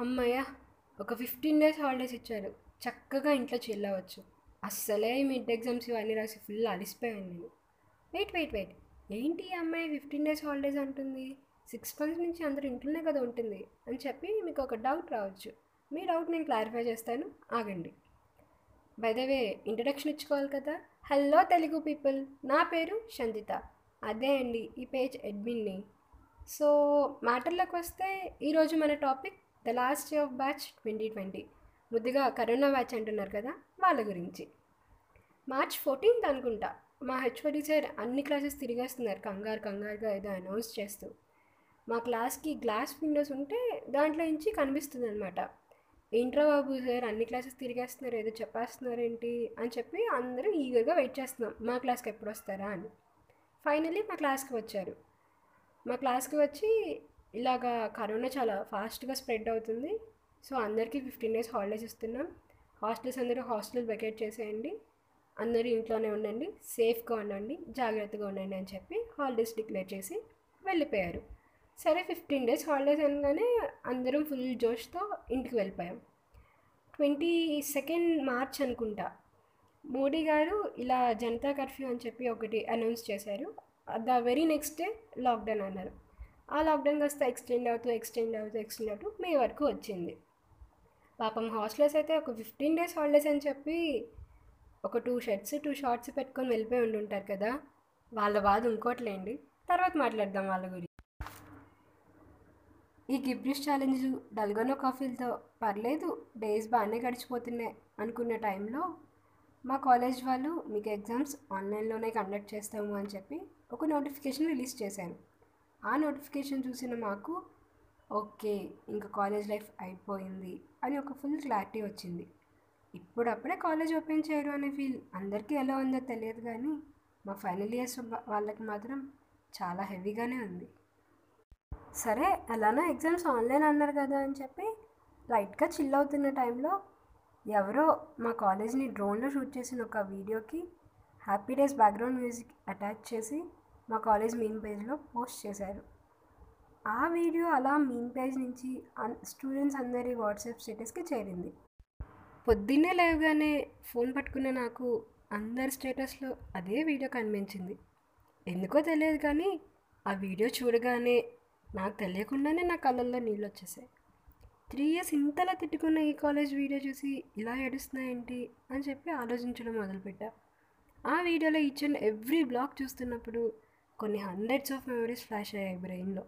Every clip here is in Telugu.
అమ్మయ్య ఒక ఫిఫ్టీన్ డేస్ హాలిడేస్ ఇచ్చారు. చక్కగా ఇంట్లో చెల్లవచ్చు అస్సలే మిడ్ ఎగ్జామ్స్ ఇవన్నీ రాసి ఫుల్ అలిసిపోయాను నేను. వెయిట్ వెయిట్ వెయిట్ ఏంటి ఈ అమ్మాయి ఫిఫ్టీన్ డేస్ హాలిడేస్ అంటుంది? సిక్స్ మంత్స్ నుంచి అందరూ ఇంట్లోనే కదా ఉంటుంది అని చెప్పి మీకు ఒక డౌట్ రావచ్చు. మీ డౌట్ నేను క్లారిఫై చేస్తాను. ఆగండి. బై ద వే ఇంట్రడక్షన్ ఇచ్చుకోవాలి కదా? హలో తెలుగు పీపుల్ నా పేరు షంజిత అదే అండి ఈ పేజ్ అడ్మిన్ని సో మ్యాటర్లోకి వస్తే ఈరోజు మన topic the last of batch twenty twenty. ముద్దుగా కరోనా బ్యాచ్ అంటున్నారు కదా వాళ్ళ గురించి. మార్చ్ ఫోర్టీన్త్ అనుకుంటా. మా హెచ్ఓడి సార్ అన్ని క్లాసెస్ తిరిగేస్తున్నారు కంగారు కంగారుగా ఏదో అనౌన్స్ చేస్తూ. మా క్లాస్కి గ్లాస్ విండోస్ ఉంటే దాంట్లో నుంచి కనిపిస్తుంది అనమాట ఏంట్రా బాబు సార్ అన్ని క్లాసెస్ తిరిగేస్తున్నారు ఏదో చెప్పేస్తున్నారు ఏంటి అని చెప్పి అందరూ ఈగర్గా వెయిట్ చేస్తున్నాం. మా క్లాస్కి ఎప్పుడు వస్తారా అని. ఫైనలీ మా క్లాస్కి వచ్చారు. మా క్లాస్కి వచ్చి ఇలాగా కరోనా చాలా ఫాస్ట్గా స్ప్రెడ్ అవుతుంది. సో అందరికీ ఫిఫ్టీన్ డేస్ హాలిడేస్ ఇస్తున్నాం. హాస్టల్స్ అందరూ హాస్టల్ వెకేట్ చేసేయండి. అందరూ ఇంట్లోనే ఉండండి. సేఫ్గా ఉండండి. జాగ్రత్తగా ఉండండి అని చెప్పి హాలిడేస్ డిక్లేర్ చేసి వెళ్ళిపోయారు. సరే ఫిఫ్టీన్ డేస్ హాలిడేస్ అనగానే అందరం ఫుల్ జోష్తో ఇంటికి వెళ్ళిపోయాం. ట్వంటీ సెకండ్ మార్చ్ అనుకుంటా. మోడీ గారు ఇలా జనతా కర్ఫ్యూ అని చెప్పి ఒకటి అనౌన్స్ చేశారు. The very next day lockdown అన్నారు. ఆ లాక్డౌన్ కాస్త ఎక్స్టెండ్ అవుతూ ఎక్స్టెండ్ అవుతూ ఎక్స్టెండ్ అవుతూ మే వరకు వచ్చింది. పాపం హాస్టల్స్ అయితే ఒక ఫిఫ్టీన్ డేస్ హాలిడేస్ అని చెప్పి ఒక టూ షర్ట్స్ టూ షార్ట్స్ పెట్టుకొని వెళ్ళిపోయి ఉండుంటారు కదా వాళ్ళ బాధ ఇంకోట్లేండి. తర్వాత మాట్లాడదాం వాళ్ళ గురించి ఈ గిబ్రిష్ ఛాలెంజ్ డల్గొనో కాఫీలతో పర్లేదు డేస్ బాగానే గడిచిపోతున్నాయి అనుకున్న టైంలో మా కాలేజ్ వాళ్ళు మీకు ఎగ్జామ్స్ ఆన్లైన్లోనే కండక్ట్ చేస్తాము అని చెప్పి ఒక నోటిఫికేషన్ రిలీజ్ చేశాను ఆ నోటిఫికేషన్ చూసిన మాకు ఓకే ఇంకా కాలేజ్ లైఫ్ అయిపోయింది అని ఒక ఫుల్ క్లారిటీ వచ్చింది. ఇప్పుడప్పుడే కాలేజ్ ఓపెన్ చేయరు అనే ఫీల్ అందరికీ ఎలా ఉందో తెలియదు కానీ మా ఫైనల్ ఇయర్స్ వాళ్ళకి మాత్రం చాలా హెవీగానే ఉంది. సరే ఎలానో ఎగ్జామ్స్ ఆన్లైన్ అన్నారు కదా అని చెప్పి లైట్గా చిల్ అవుతున్న టైంలో ఎవరో మా కాలేజ్ని డ్రోన్లో షూట్ చేసిన ఒక వీడియోకి happy days background music attach చేసి మా కాలేజ్ మెయిన్ పేజ్లో పోస్ట్ చేశారు. ఆ వీడియో అలా మెయిన్ పేజ్ నుంచి స్టూడెంట్స్ అందరి వాట్సాప్ స్టేటస్కి చేరింది. పొద్దున్నే లేవగానే ఫోన్ పట్టుకున్న నాకు అందరి స్టేటస్లో అదే వీడియో కనిపించింది. ఎందుకో తెలియదు కానీ ఆ వీడియో చూడగానే నాకు తెలియకుండానే నా కళ్ళల్లో నీళ్ళు వచ్చేసాయి. త్రీ ఇయర్స్ ఇంతలా తిట్టుకున్న ఈ కాలేజ్ వీడియో చూసి ఇలా ఏడుస్తున్నాయేంటి అని చెప్పి ఆలోచించడం మొదలుపెట్టా. ఆ వీడియోలో ఈచ్ అండ్ ఎవ్రీ బ్లాగ్ చూస్తున్నప్పుడు కొన్ని హండ్రెడ్స్ ఆఫ్ మెమరీస్ ఫ్లాష్ అయ్యాయి బ్రెయిన్లో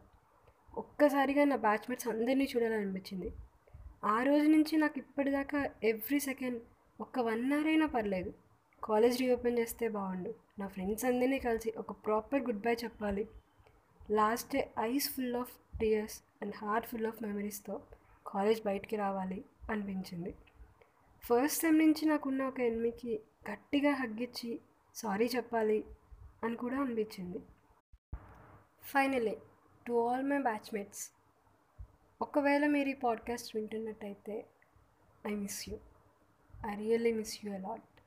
ఒక్కసారిగా నా బ్యాచ్మేట్స్ అందరినీ చూడాలనిపించింది. ఆ రోజు నుంచి నాకు ఇప్పటిదాకా ఎవ్రీ సెకండ్ ఒక్క వన్ అవర్ అయినా పర్లేదు. కాలేజ్ రీఓపెన్ చేస్తే బాగుండు. నా ఫ్రెండ్స్ అందరినీ కలిసి ఒక ప్రాపర్ గుడ్ బై చెప్పాలి last day eyes full of tears and heart full of మెమరీస్తో college బయటికి రావాలి అనిపించింది. ఫస్ట్ టైం నుంచి నాకున్న ఒక ఎనిమికి గట్టిగా హగ్గిచ్చి సారీ చెప్పాలి అని కూడా అనిపించింది. Finally to all my batchmates ఒకవేళ మీరు ఈ podcast వింటున్నట్టయితే I miss you I really miss you a lot